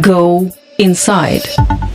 Go inside.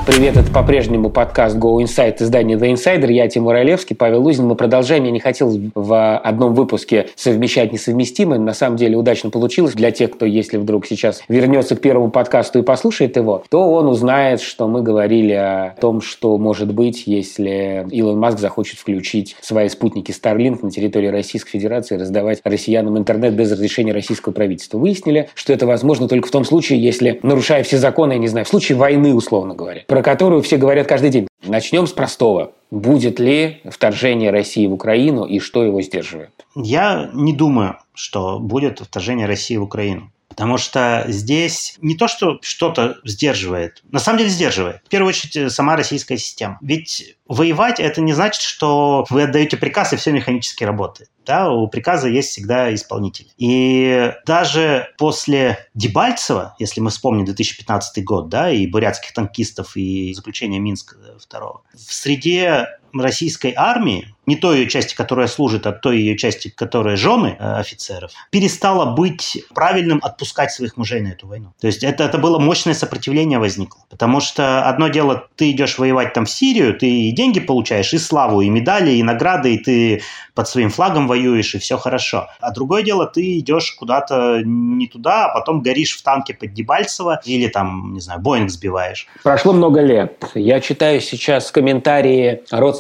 Привет, это по-прежнему подкаст Go Inside издание The Insider. Я Тимур Олевский, Павел Лузин. Мы продолжаем. Я не хотел в одном выпуске совмещать несовместимое. На самом деле удачно получилось. Для тех, кто, если вдруг сейчас вернется к первому подкасту и послушает его, то он узнает, что мы говорили о том, что может быть, если Илон Маск захочет включить свои спутники Starlink на территории Российской Федерации и раздавать россиянам интернет без разрешения российского правительства. Выяснили, что это возможно только в том случае, если, нарушая все законы, я не знаю, в случае войны, условно говоря про которую все говорят каждый день. Начнем с простого. Будет ли вторжение России в Украину и что его сдерживает? Я не думаю, что будет вторжение России в Украину. Потому что здесь не то, что что-то сдерживает, на самом деле сдерживает. В первую очередь сама российская система. Ведь воевать это не значит, что вы отдаете приказ и все механически работает. Да, у приказа есть всегда исполнитель. И даже после Дебальцева, если мы вспомним 2015 год, да, и бурятских танкистов, и заключения Минска второго, в среде российской армии, не той ее части, которая служит, а той ее части, которая жены э, офицеров, перестала быть правильным отпускать своих мужей на эту войну. То есть это, это было мощное сопротивление возникло. Потому что одно дело, ты идешь воевать там в Сирию, ты и деньги получаешь, и славу, и медали, и награды, и ты под своим флагом воюешь, и все хорошо. А другое дело, ты идешь куда-то не туда, а потом горишь в танке под Дебальцево или там, не знаю, Боинг сбиваешь. Прошло много лет. Я читаю сейчас комментарии родственников,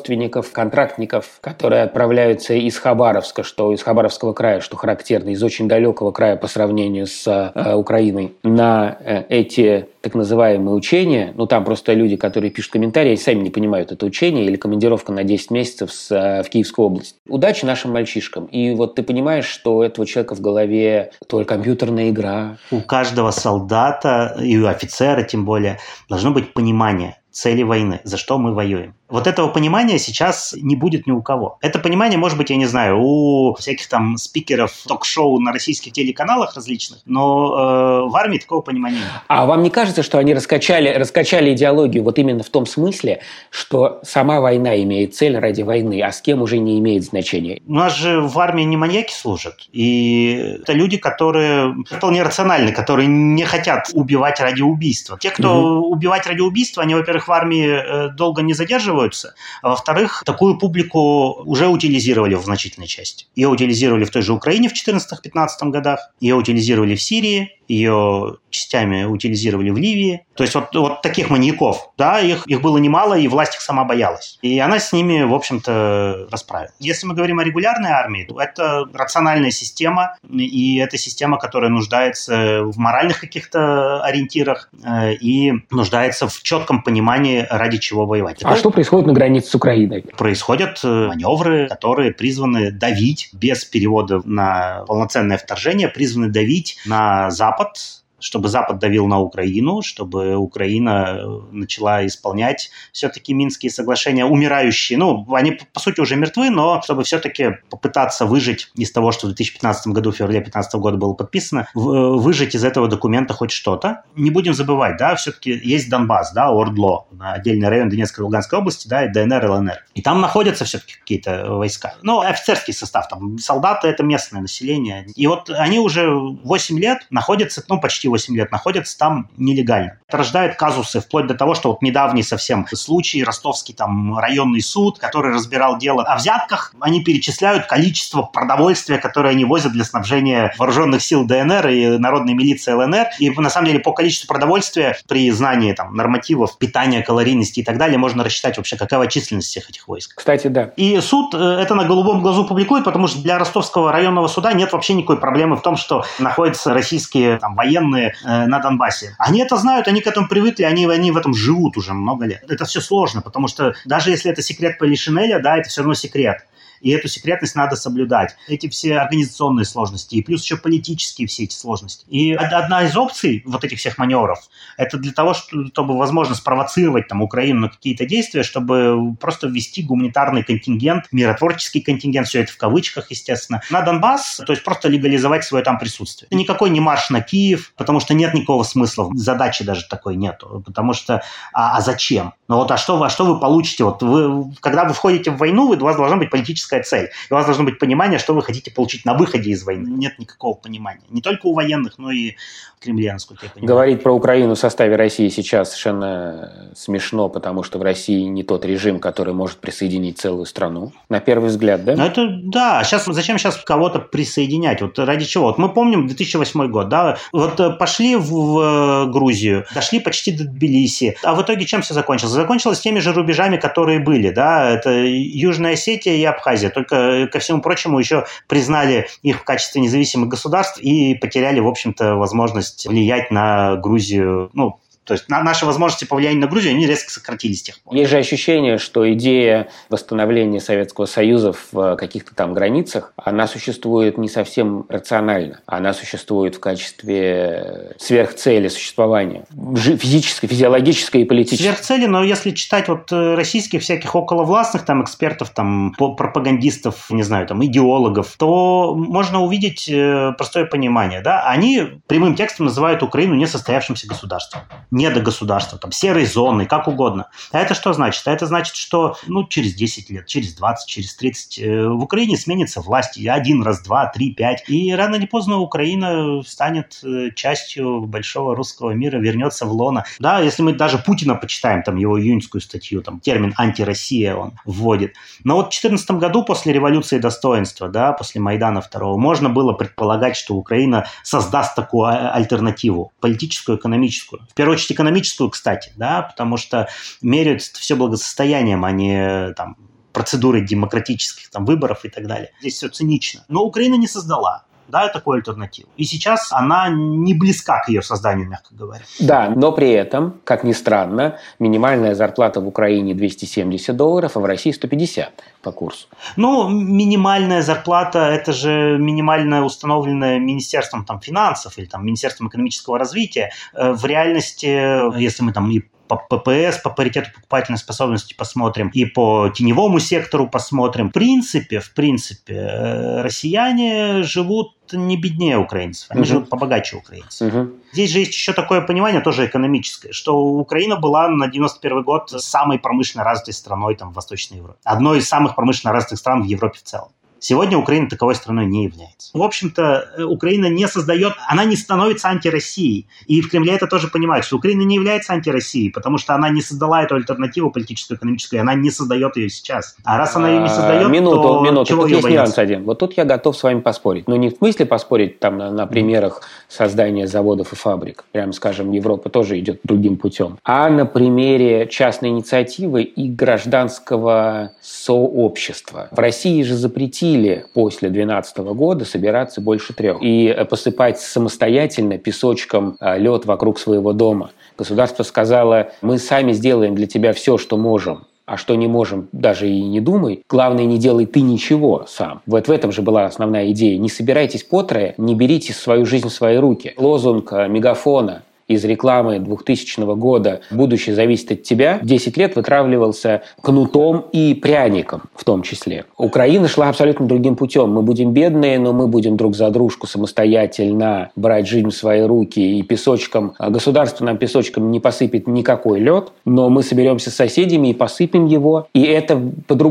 контрактников, которые отправляются из Хабаровска, что из Хабаровского края, что характерно, из очень далекого края по сравнению с э, Украиной, на э, эти так называемые учения, ну там просто люди, которые пишут комментарии, сами не понимают это учение или командировка на 10 месяцев с, э, в Киевскую область. Удачи нашим мальчишкам. И вот ты понимаешь, что у этого человека в голове только компьютерная игра. У каждого солдата и у офицера тем более должно быть понимание цели войны, за что мы воюем. Вот этого понимания сейчас не будет ни у кого. Это понимание может быть, я не знаю, у всяких там спикеров ток-шоу на российских телеканалах различных, но э, в армии такого понимания нет. А вам не кажется, что они раскачали, раскачали идеологию вот именно в том смысле, что сама война имеет цель ради войны, а с кем уже не имеет значения? У нас же в армии не маньяки служат. И это люди, которые вполне рациональны, которые не хотят убивать ради убийства. Те, кто угу. убивать ради убийства, они, во-первых, в армии э, долго не задерживаются, задерживаются. А во-вторых, такую публику уже утилизировали в значительной части. Ее утилизировали в той же Украине в 2014-2015 годах, ее утилизировали в Сирии, ее частями утилизировали в Ливии. То есть вот, вот таких маньяков, да, их, их было немало, и власть их сама боялась. И она с ними, в общем-то, расправилась. Если мы говорим о регулярной армии, то это рациональная система, и это система, которая нуждается в моральных каких-то ориентирах э, и нуждается в четком понимании, ради чего воевать. А это что происходит на границе с Украиной? Происходят э, маневры, которые призваны давить без перевода на полноценное вторжение, призваны давить на Запад Запад чтобы Запад давил на Украину, чтобы Украина э, начала исполнять все-таки Минские соглашения, умирающие. Ну, они, по сути, уже мертвы, но чтобы все-таки попытаться выжить из того, что в 2015 году, в феврале 2015 года было подписано, э, выжить из этого документа хоть что-то. Не будем забывать, да, все-таки есть Донбасс, да, Ордло, отдельный район Донецкой и Луганской области, да, и ДНР, ЛНР. И там находятся все-таки какие-то войска. Ну, офицерский состав, там, солдаты — это местное население. И вот они уже 8 лет находятся, ну, почти 8 лет находятся там нелегально. Это рождает казусы, вплоть до того, что вот недавний совсем случай, ростовский там районный суд, который разбирал дело о взятках, они перечисляют количество продовольствия, которое они возят для снабжения вооруженных сил ДНР и народной милиции ЛНР. И на самом деле по количеству продовольствия при знании там нормативов питания, калорийности и так далее можно рассчитать вообще, какова численность всех этих войск. Кстати, да. И суд э, это на голубом глазу публикует, потому что для ростовского районного суда нет вообще никакой проблемы в том, что находятся российские там, военные э, на Донбассе. Они это знают, они к этому привыкли, они, они в этом живут уже много лет. Это все сложно, потому что даже если это секрет Полишинеля, да, это все равно секрет и эту секретность надо соблюдать. Эти все организационные сложности, и плюс еще политические все эти сложности. И одна из опций вот этих всех маневров, это для того, чтобы, возможно, спровоцировать там Украину на какие-то действия, чтобы просто ввести гуманитарный контингент, миротворческий контингент, все это в кавычках, естественно, на Донбасс, то есть просто легализовать свое там присутствие. Никакой не марш на Киев, потому что нет никакого смысла, задачи даже такой нету, потому что, а, а зачем? Но вот а что, а что вы получите? Вот вы, когда вы входите в войну, у вас должна быть политическая цель. у вас должно быть понимание, что вы хотите получить на выходе из войны. Нет никакого понимания. Не только у военных, но и в Кремле, насколько я понимаю. Говорить про Украину в составе России сейчас совершенно смешно, потому что в России не тот режим, который может присоединить целую страну. На первый взгляд, да? Ну, это да. Сейчас, зачем сейчас кого-то присоединять? Вот ради чего? Вот мы помним 2008 год, да? Вот э, пошли в, в Грузию, дошли почти до Тбилиси. А в итоге чем все закончилось? Закончилось теми же рубежами, которые были. Да? Это Южная Осетия и Абхазия. Только, ко всему прочему, еще признали их в качестве независимых государств и потеряли, в общем-то, возможность влиять на Грузию, ну, то есть на наши возможности повлияния на Грузию, они резко сократились с тех пор. Есть же ощущение, что идея восстановления Советского Союза в каких-то там границах, она существует не совсем рационально. Она существует в качестве сверхцели существования. Физической, физиологической и политической. Сверхцели, но если читать вот э, российских всяких околовластных там экспертов, там пропагандистов, не знаю, там идеологов, то можно увидеть э, простое понимание. Да? Они прямым текстом называют Украину несостоявшимся государством недогосударства, там, серой зоны, как угодно. А это что значит? А это значит, что ну, через 10 лет, через 20, через 30 э, в Украине сменится власть. Один раз, два, три, пять. И рано или поздно Украина станет э, частью большого русского мира, вернется в лона. Да, если мы даже Путина почитаем, там его июньскую статью, там термин «антироссия» он вводит. Но вот в 2014 году, после революции достоинства, да, после Майдана второго, можно было предполагать, что Украина создаст такую а, альтернативу, политическую, экономическую. В первую очередь экономическую, кстати, да, потому что меряют все благосостоянием, а не там, процедурой демократических там, выборов и так далее. Здесь все цинично. Но Украина не создала да, такую альтернативу. И сейчас она не близка к ее созданию, мягко говоря. Да, но при этом, как ни странно, минимальная зарплата в Украине 270 долларов, а в России 150 по курсу. Ну, минимальная зарплата – это же минимальная установленная Министерством там, финансов или там, Министерством экономического развития. Э, в реальности, если мы там и по ППС, по паритету покупательной способности посмотрим, и по теневому сектору посмотрим. В принципе, в принципе, э, россияне живут не беднее украинцев, они угу. живут побогаче украинцев. Угу. Здесь же есть еще такое понимание, тоже экономическое, что Украина была на 91 год самой промышленно развитой страной там, в Восточной Европе. Одной из самых промышленно развитых стран в Европе в целом. Сегодня Украина таковой страной не является. В общем-то, э, Украина не создает, она не становится антироссией. И в Кремле это тоже понимают, что Украина не является антироссией, потому что она не создала эту альтернативу политическую, экономическую, она не создает ее сейчас. А раз она ее не создает, минуту, то минуту. чего тут есть нюанс один. Вот тут я готов с вами поспорить. Но не в смысле поспорить там на, на примерах создания заводов и фабрик. Прямо скажем, Европа тоже идет другим путем. А на примере частной инициативы и гражданского сообщества. В России же запретили запретили после 2012 года собираться больше трех и посыпать самостоятельно песочком а, лед вокруг своего дома. Государство сказало, мы сами сделаем для тебя все, что можем, а что не можем, даже и не думай. Главное, не делай ты ничего сам. Вот в этом же была основная идея. Не собирайтесь по трое, не берите свою жизнь в свои руки. Лозунг а, мегафона из рекламы 2000 года «Будущее зависит от тебя» 10 лет вытравливался кнутом и пряником в том числе. Украина шла абсолютно другим путем. Мы будем бедные, но мы будем друг за дружку самостоятельно брать жизнь в свои руки и песочком. Государство нам песочком не посыпет никакой лед, но мы соберемся с соседями и посыпем его. И это,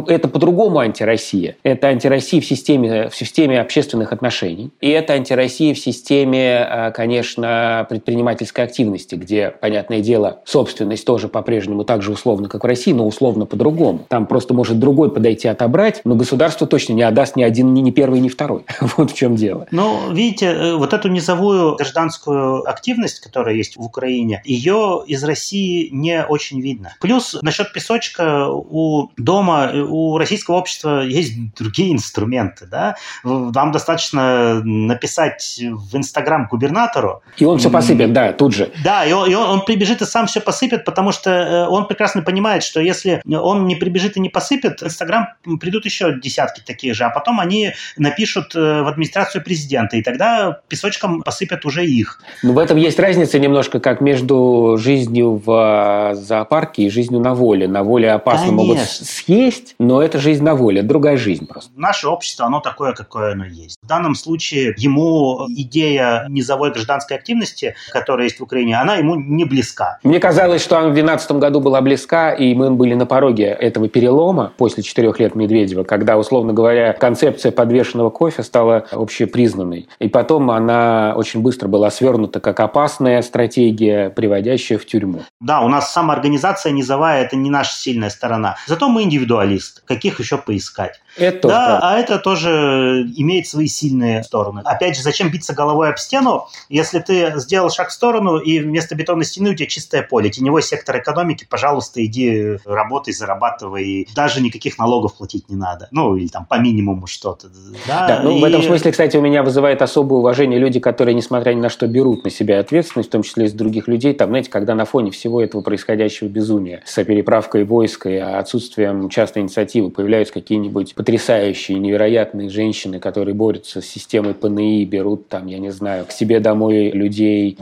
это по-другому антироссия. Это антироссия в системе, в системе общественных отношений. И это антироссия в системе, а, конечно, предпринимательской активности, где, понятное дело, собственность тоже по-прежнему так же условно, как в России, но условно по-другому. Там просто может другой подойти отобрать, но государство точно не отдаст ни один, ни, ни первый, ни второй. вот в чем дело. Ну, видите, э, вот эту низовую гражданскую активность, которая есть в Украине, ее из России не очень видно. Плюс насчет песочка у дома, э, у российского общества есть другие инструменты. Да? Вам достаточно написать в Инстаграм губернатору. И он все посыпет, да, тут же же. Да, и он, и он, он прибежит и сам все посыпет, потому что э, он прекрасно понимает, что если он не прибежит и не посыпет, в Инстаграм придут еще десятки таких же, а потом они напишут э, в администрацию президента, и тогда песочком посыпят уже их. Ну, в этом есть разница немножко, как между жизнью в э, зоопарке и жизнью на воле. На воле опасно Конечно. могут съесть, но это жизнь на воле, другая жизнь просто. Наше общество, оно такое, какое оно есть. В данном случае ему идея низовой гражданской активности, которая есть в Украине, она ему не близка. Мне казалось, что она в 2012 году была близка, и мы были на пороге этого перелома после четырех лет Медведева, когда, условно говоря, концепция подвешенного кофе стала общепризнанной. И потом она очень быстро была свернута как опасная стратегия, приводящая в тюрьму. Да, у нас самоорганизация низовая – это не наша сильная сторона. Зато мы индивидуалист. Каких еще поискать? Это да, правда. а это тоже имеет свои сильные стороны. Опять же, зачем биться головой об стену, если ты сделал шаг в сторону, и вместо бетонной стены у тебя чистое поле, теневой сектор экономики, пожалуйста, иди работай, зарабатывай, даже никаких налогов платить не надо. Ну, или там по минимуму что-то. Да, Да, ну, и... в этом смысле, кстати, у меня вызывает особое уважение люди, которые, несмотря ни на что, берут на себя ответственность, в том числе из других людей. Там, знаете, когда на фоне всего этого происходящего безумия, с переправкой войск и отсутствием частной инициативы появляются какие-нибудь потрясающие, невероятные женщины, которые борются с системой ПНИ, берут там, я не знаю, к себе домой людей,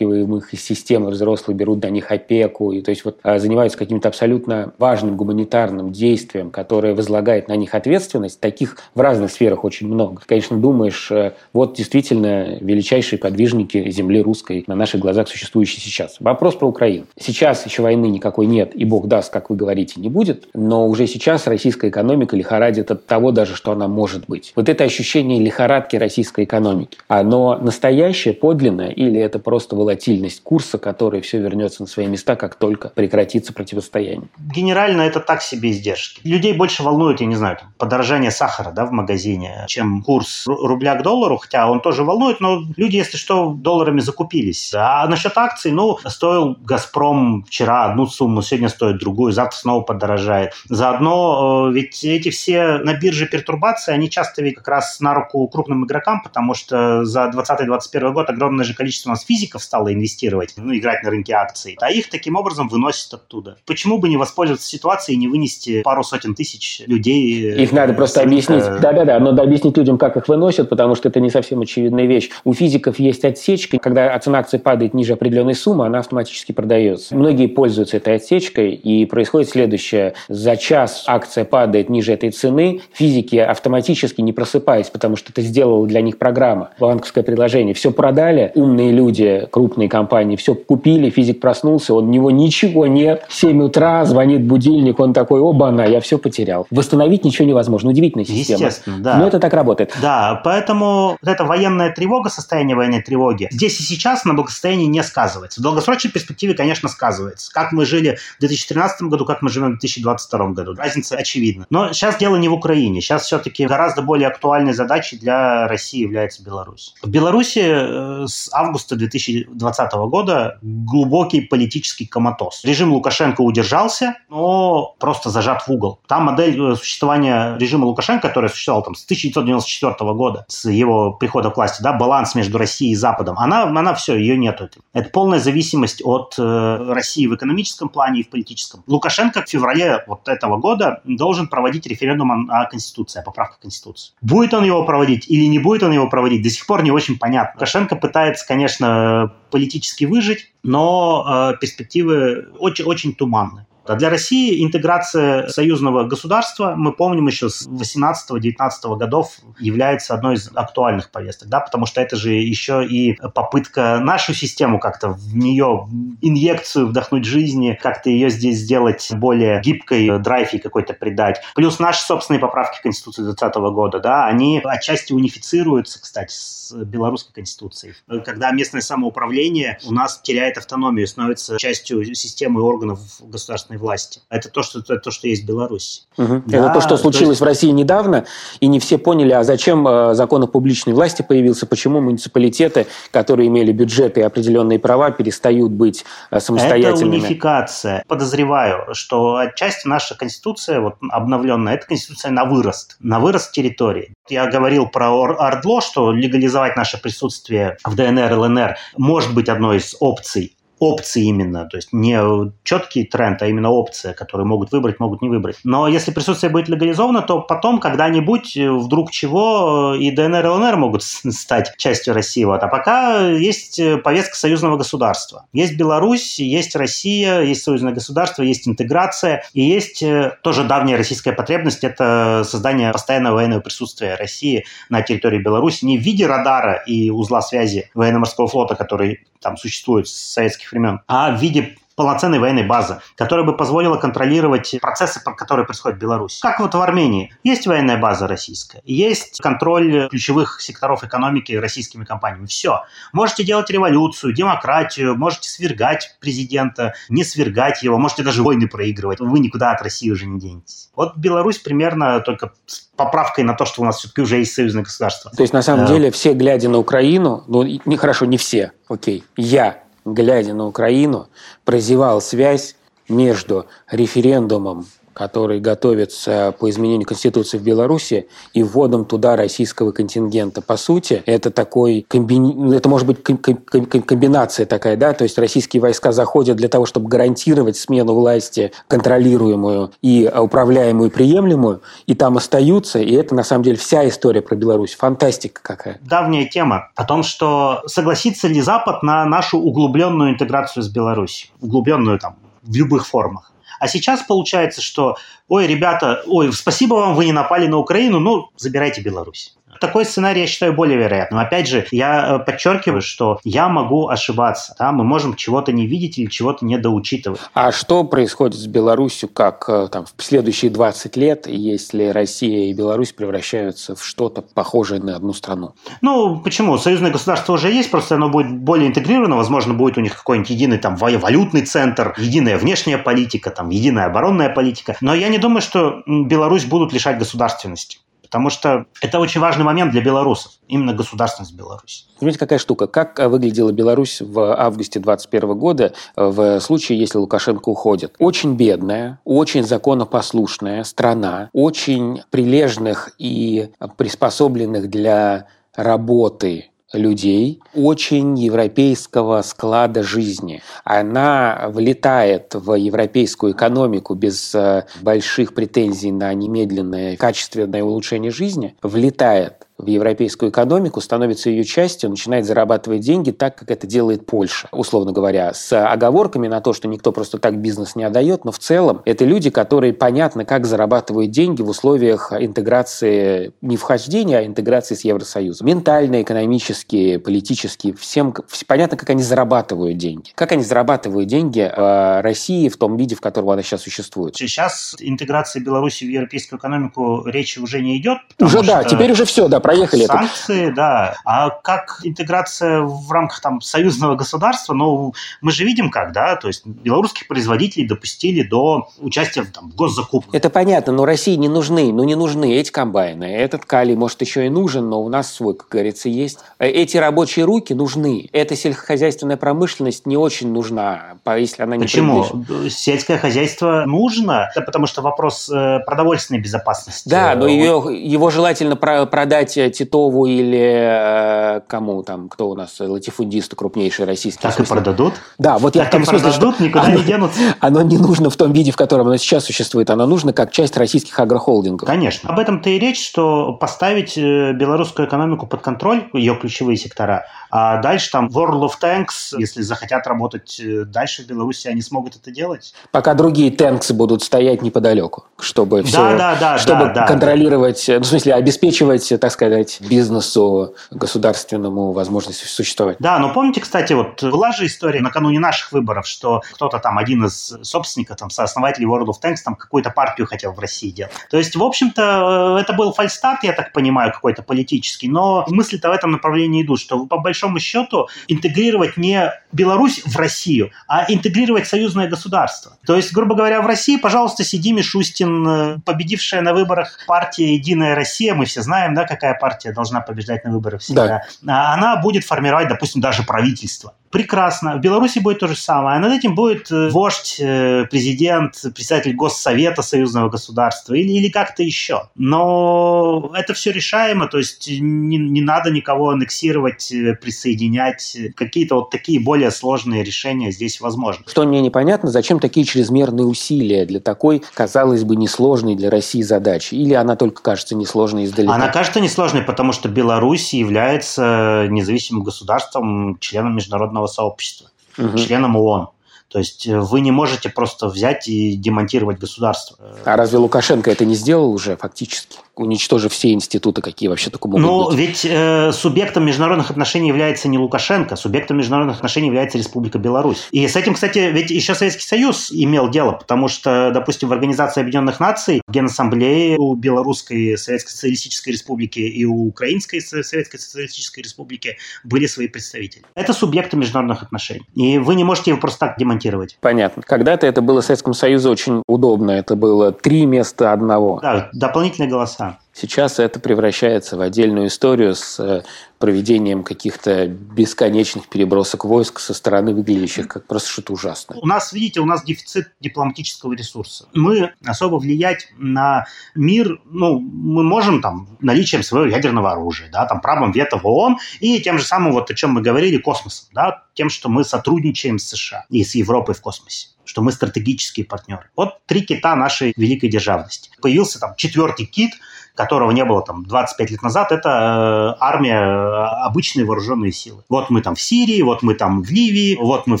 вытаскиваемых из системы взрослых, берут до них опеку, и то есть вот а, занимаются каким-то абсолютно важным гуманитарным действием, которое возлагает на них ответственность. Таких в разных сферах очень много. Конечно, думаешь, э, вот действительно величайшие подвижники земли русской на наших глазах существующие сейчас. Вопрос про Украину. Сейчас еще войны никакой нет, и бог даст, как вы говорите, не будет, но уже сейчас российская экономика лихорадит от того даже, что она может быть. Вот это ощущение лихорадки российской экономики, оно настоящее, подлинное, или это просто волатильность курса, который все вернется на свои места, как только прекратится противостояние? Генерально это так себе издержки. Людей больше волнует, я не знаю, подорожание сахара да, в магазине, чем курс ру- рубля к доллару, хотя он тоже волнует, но люди, если что, долларами закупились. А насчет акций, ну, стоил «Газпром» вчера одну сумму, сегодня стоит другую, завтра снова подорожает. Заодно, э, ведь эти все на бирже пертурбации, они часто ведь как раз на руку крупным игрокам, потому что за 2020-2021 год огромное же количество у нас физиков стало инвестировать, ну, играть на рынке акций, а их таким образом выносят оттуда. Почему бы не воспользоваться ситуацией и не вынести пару сотен тысяч людей? э, Их надо просто рынка? объяснить. Да-да-да, надо объяснить людям, как их выносят, потому что это не совсем очевидная вещь. У физиков есть отсечка. Когда цена акции падает ниже определенной суммы, она автоматически продается. Многие пользуются этой отсечкой, и происходит следующее. За час акция падает ниже этой цены, физики автоматически не просыпаясь, потому что это сделала для них программа, банковское приложение. Все продали, умные люди, крупные компании, все купили, физик проснулся, он, у него ничего нет. 7 утра, звонит будильник, он такой, оба-на, я все потерял. Восстановить ничего невозможно. Удивительная система. Естественно, да. Но это так работает. Да, поэтому вот эта военная тревога, состояние военной тревоги, здесь и сейчас на благосостоянии не сказывается. В долгосрочной перспективе, конечно, сказывается. Как мы жили в 2013 году, как мы живем в 2022 году. Разница очевидна. Но сейчас дело не в Украине. Сейчас все-таки гораздо более актуальной задачей для России является Беларусь. В Беларуси э, с августа 2020 года глубокий политический коматоз. Режим Лукашенко удержался, но просто зажат в угол. Та модель э, существования режима Лукашенко, который существовал там с 1994 года, с его прихода к власти, да, баланс между Россией и Западом, она, она все, ее нету. Это полная зависимость от э, России в экономическом плане и в политическом. Лукашенко в феврале вот этого года должен проводить референдум о, о Конституции, о поправках Конституции. Будет он его проводить или не будет он его проводить, до сих пор не очень понятно. Лукашенко пытается, конечно, политически выжить, но э, перспективы очень, очень туманны. А для России интеграция союзного государства, мы помним еще с 18-19 годов, является одной из актуальных повесток, да, потому что это же еще и попытка нашу систему как-то в нее инъекцию вдохнуть жизни, как-то ее здесь сделать более гибкой, драйв ей какой-то придать. Плюс наши собственные поправки в Конституцию 2020 года, да, они отчасти унифицируются, кстати, с белорусской Конституцией. Когда местное самоуправление у нас теряет автономию, становится частью системы органов государственной власти. Это то, что, это то, что есть в Беларуси. Мгм. Да, это то, что то случилось есть- в России недавно, и не все поняли, а зачем э, закон о публичной власти появился, почему муниципалитеты, которые имели бюджеты и определенные права, перестают быть э, Это самостоятельными. унификация. Подозреваю, что отчасти наша конституция, вот обновленная, это конституция на вырост, на вырост территории. Я говорил про Ор- Ордло, что легализовать наше присутствие в ДНР, ЛНР может быть одной из опций опции именно, то есть не четкий тренд, а именно опция, которые могут выбрать, могут не выбрать. Но если присутствие будет легализовано, то потом когда-нибудь вдруг чего э, и ДНР, и ЛНР могут стать частью России. Вот. А пока есть э, повестка союзного государства. Есть Беларусь, есть Россия, есть союзное государство, есть интеграция, и есть э, тоже давняя российская потребность, это создание постоянного военного присутствия России на территории Беларуси не в виде радара и узла связи военно-морского флота, который там существует с советских времен, а в виде полноценной военной базы, которая бы позволила контролировать процессы, которые происходят в Беларуси. Как вот в Армении. Есть военная база российская, есть контроль ключевых секторов экономики российскими компаниями. Все. Можете делать революцию, демократию, можете свергать президента, не свергать его, можете даже войны проигрывать. Вы никуда от России уже не денетесь. Вот Беларусь примерно только с поправкой на то, что у нас все-таки уже есть союзное государство. То есть, на самом а... деле, все, глядя на Украину, ну, не хорошо, не все, окей, я глядя на Украину, прозевал связь между референдумом который готовится по изменению Конституции в Беларуси и вводом туда российского контингента. По сути, это такой комбини... это может быть комбинация такая, да, то есть российские войска заходят для того, чтобы гарантировать смену власти контролируемую и управляемую, приемлемую, и там остаются, и это на самом деле вся история про Беларусь. Фантастика какая. Давняя тема о том, что согласится ли Запад на нашу углубленную интеграцию с Беларусью, углубленную там в любых формах. А сейчас получается, что, ой, ребята, ой, спасибо вам, вы не напали на Украину, ну, забирайте Беларусь. Такой сценарий я считаю более вероятным. Опять же, я э, подчеркиваю, что я могу ошибаться. Да? Мы можем чего-то не видеть или чего-то недоучитывать. А что происходит с Беларусью как э, там, в следующие 20 лет, если Россия и Беларусь превращаются в что-то похожее на одну страну? Ну, почему? Союзное государство уже есть, просто оно будет более интегрировано. Возможно, будет у них какой-нибудь единый там валютный центр, единая внешняя политика, там, единая оборонная политика. Но я не думаю, что Беларусь будут лишать государственности. Потому что это очень важный момент для белорусов, именно государственность Беларуси. Понимаете, какая штука? Как э, выглядела Беларусь в августе 2021 года э, в случае, если Лукашенко уходит? Очень бедная, очень законопослушная страна, очень прилежных и приспособленных для работы людей очень европейского склада жизни. Она влетает в европейскую экономику без э, больших претензий на немедленное качественное улучшение жизни, влетает в европейскую экономику, становится ее частью, начинает зарабатывать деньги так, как это делает Польша, условно говоря, с оговорками на то, что никто просто так бизнес не отдает, но в целом это люди, которые понятно, как зарабатывают деньги в условиях интеграции не вхождения, а интеграции с Евросоюзом. Ментально, экономически, политически, всем понятно, как они зарабатывают деньги. Как они зарабатывают деньги в России в том виде, в котором она сейчас существует. Сейчас интеграция Беларуси в европейскую экономику речи уже не идет. Уже что... да, теперь уже все, да, проехали. Санкции, это. да. А как интеграция в рамках там союзного государства, ну, мы же видим как, да, то есть белорусских производителей допустили до участия там, в госзакупках. Это понятно, но России не нужны, ну, не нужны эти комбайны. Этот калий, может, еще и нужен, но у нас свой, как говорится, есть. Э, эти рабочие руки нужны. Эта сельскохозяйственная промышленность не очень нужна, если она не Почему? Сельское хозяйство нужно, потому что вопрос э, продовольственной безопасности. Да, но ее, его желательно продать Титову или э, кому там, кто у нас, латифундисты крупнейшие российские. Так и продадут? Да, вот я так в том смысле, продадут, что никуда оно, не денутся. Оно не нужно в том виде, в котором оно сейчас существует, оно нужно как часть российских агрохолдингов. Конечно. Об этом-то и речь, что поставить э, белорусскую экономику под контроль, ее ключевые сектора, а дальше там World of Tanks, если захотят работать э, дальше в Беларуси, они смогут это делать. Пока другие танксы будут стоять неподалеку, чтобы все, да, да, чтобы да, контролировать, да. ну, в смысле, обеспечивать, так сказать, бизнесу государственному возможность существовать. Да, но помните, кстати, вот была же история накануне наших выборов, что кто-то там, один из собственников, там, сооснователей World of Tanks, там какую-то партию хотел в России делать. То есть, в общем-то, э, это был фальстарт, я так понимаю, какой-то политический, но мысли-то в этом направлении идут, что по большому счету интегрировать не Беларусь в Россию, а интегрировать союзное государство. То есть, грубо говоря, в России, пожалуйста, сиди Мишустин, победившая на выборах партия «Единая Россия», мы все знаем, да, какая партия должна побеждать на выборах всегда, да. она будет формировать, допустим, даже правительство прекрасно. В Беларуси будет то же самое. А над этим будет э, вождь, э, президент, председатель Госсовета союзного государства или, или как-то еще. Но это все решаемо, то есть не, не надо никого аннексировать, э, присоединять. Какие-то вот такие более сложные решения здесь возможны. Что мне непонятно, зачем такие чрезмерные усилия для такой, казалось бы, несложной для России задачи? Или она только кажется несложной издалека? Она кажется несложной, потому что Беларусь является независимым государством, членом международного международного сообщества, угу. членом ООН. То есть э, вы не можете просто взять и демонтировать государство. А разве Лукашенко это не сделал уже фактически? Уничтожив все институты, какие вообще только могут Но быть. ведь э, субъектом международных отношений является не Лукашенко, субъектом международных отношений является Республика Беларусь. И с этим, кстати, ведь еще Советский Союз имел дело, потому что, допустим, в Организации Объединенных Наций, в Генассамблее у Белорусской Советской Социалистической Республики и у Украинской Советской Социалистической Республики были свои представители. Это субъекты международных отношений. И вы не можете его просто так демонтировать. Понятно. Когда-то это было Советскому Союзу очень удобно. Это было три места одного. Да, дополнительные голоса. Сейчас это превращается в отдельную историю с э, проведением каких-то бесконечных перебросок войск со стороны выглядящих как просто что-то ужасное. У нас, видите, у нас дефицит дипломатического ресурса. Мы особо влиять на мир, ну, мы можем там наличием своего ядерного оружия, да, там правом вето в ООН и тем же самым, вот о чем мы говорили, космосом, да, тем, что мы сотрудничаем с США и с Европой в космосе что мы стратегические партнеры. Вот три кита нашей великой державности. Появился там четвертый кит – которого не было там 25 лет назад, это э, армия, обычные вооруженные силы. Вот мы там в Сирии, вот мы там в Ливии, вот мы в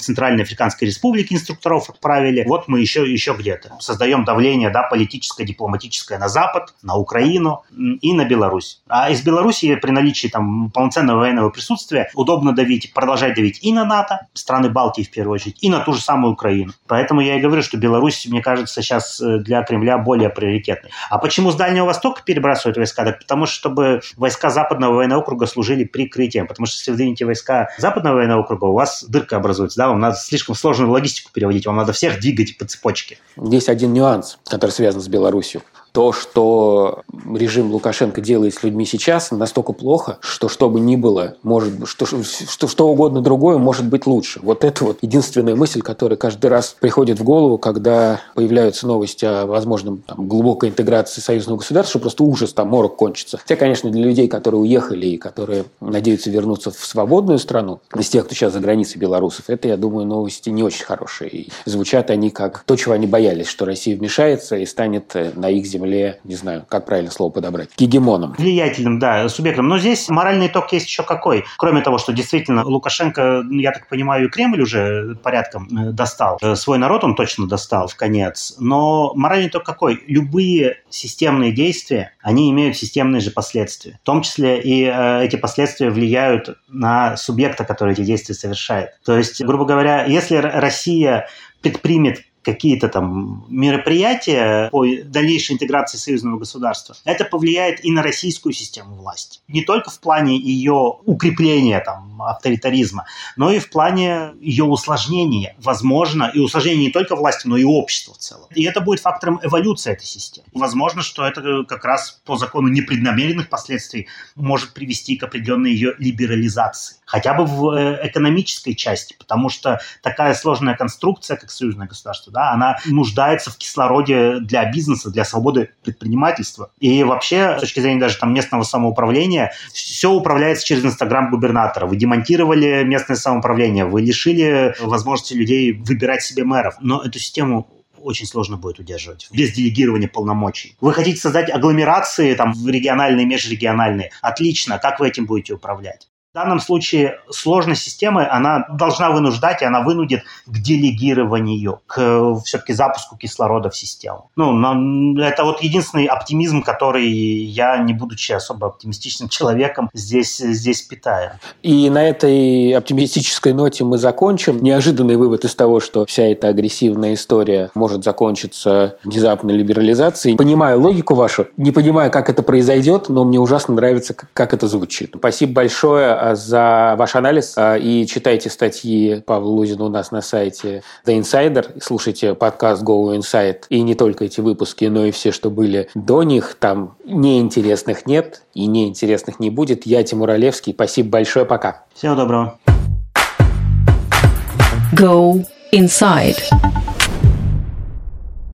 Центральной Африканской Республике инструкторов отправили, вот мы еще, еще где-то. Создаем давление да, политическое, дипломатическое на Запад, на Украину и на Беларусь. А из Беларуси при наличии там полноценного военного присутствия удобно давить, продолжать давить и на НАТО, страны Балтии в первую очередь, и на ту же самую Украину. Поэтому я и говорю, что Беларусь, мне кажется, сейчас э, для Кремля более приоритетной. А почему с Дальнего Востока перебрасывают войска? Так потому что, чтобы войска Западного военного округа служили прикрытием. Потому что если вы двинете войска Западного военного округа, у вас дырка образуется, да, вам надо слишком сложную логистику переводить, вам надо всех двигать по цепочке. Есть один нюанс, который связан с Беларусью то, что режим Лукашенко делает с людьми сейчас, настолько плохо, что что бы ни было, может, что, что, что угодно другое может быть лучше. Вот это вот единственная мысль, которая каждый раз приходит в голову, когда появляются новости о возможном там, глубокой интеграции союзного государства, что просто ужас, там морок кончится. Хотя, конечно, для людей, которые уехали и которые надеются вернуться в свободную страну, из тех, кто сейчас за границей белорусов, это, я думаю, новости не очень хорошие. И звучат они как то, чего они боялись, что Россия вмешается и станет э, на их земле земле, не знаю, как правильно слово подобрать, гегемоном. Влиятельным, да, субъектом. Но здесь моральный итог есть еще какой. Кроме того, что действительно Лукашенко, я так понимаю, и Кремль уже порядком э, достал. Э, свой народ он точно достал в конец. Но моральный итог какой? Любые системные действия, они имеют системные же последствия. В том числе и э, эти последствия влияют на субъекта, который эти действия совершает. То есть, грубо говоря, если Россия предпримет какие-то там мероприятия по дальнейшей интеграции союзного государства, это повлияет и на российскую систему власти. Не только в плане ее укрепления там, авторитаризма, но и в плане ее усложнения, возможно, и усложнения не только власти, но и общества в целом. И это будет фактором эволюции этой системы. Возможно, что это как раз по закону непреднамеренных последствий может привести к определенной ее либерализации. Хотя бы в э, экономической части, потому что такая сложная конструкция, как союзное государство, да, она нуждается в кислороде для бизнеса, для свободы предпринимательства. И вообще, с точки зрения даже там местного самоуправления, все управляется через Инстаграм губернатора. Вы демонтировали местное самоуправление, вы лишили возможности людей выбирать себе мэров. Но эту систему очень сложно будет удерживать без делегирования полномочий. Вы хотите создать агломерации, там, региональные, межрегиональные. Отлично. Как вы этим будете управлять? В данном случае сложность системы, она должна вынуждать, и она вынудит к делегированию, к все-таки запуску кислорода в систему. Ну, это вот единственный оптимизм, который я, не будучи особо оптимистичным человеком, здесь, здесь питаю. И на этой оптимистической ноте мы закончим. Неожиданный вывод из того, что вся эта агрессивная история может закончиться внезапной либерализацией. Понимаю логику вашу, не понимаю, как это произойдет, но мне ужасно нравится, как это звучит. Спасибо большое за ваш анализ а, и читайте статьи Павла Лузина у нас на сайте The Insider, слушайте подкаст Go Inside и не только эти выпуски, но и все, что были до них. Там неинтересных нет и неинтересных не будет. Я Тимур Олевский. Спасибо большое. Пока. Всего доброго. Go Inside.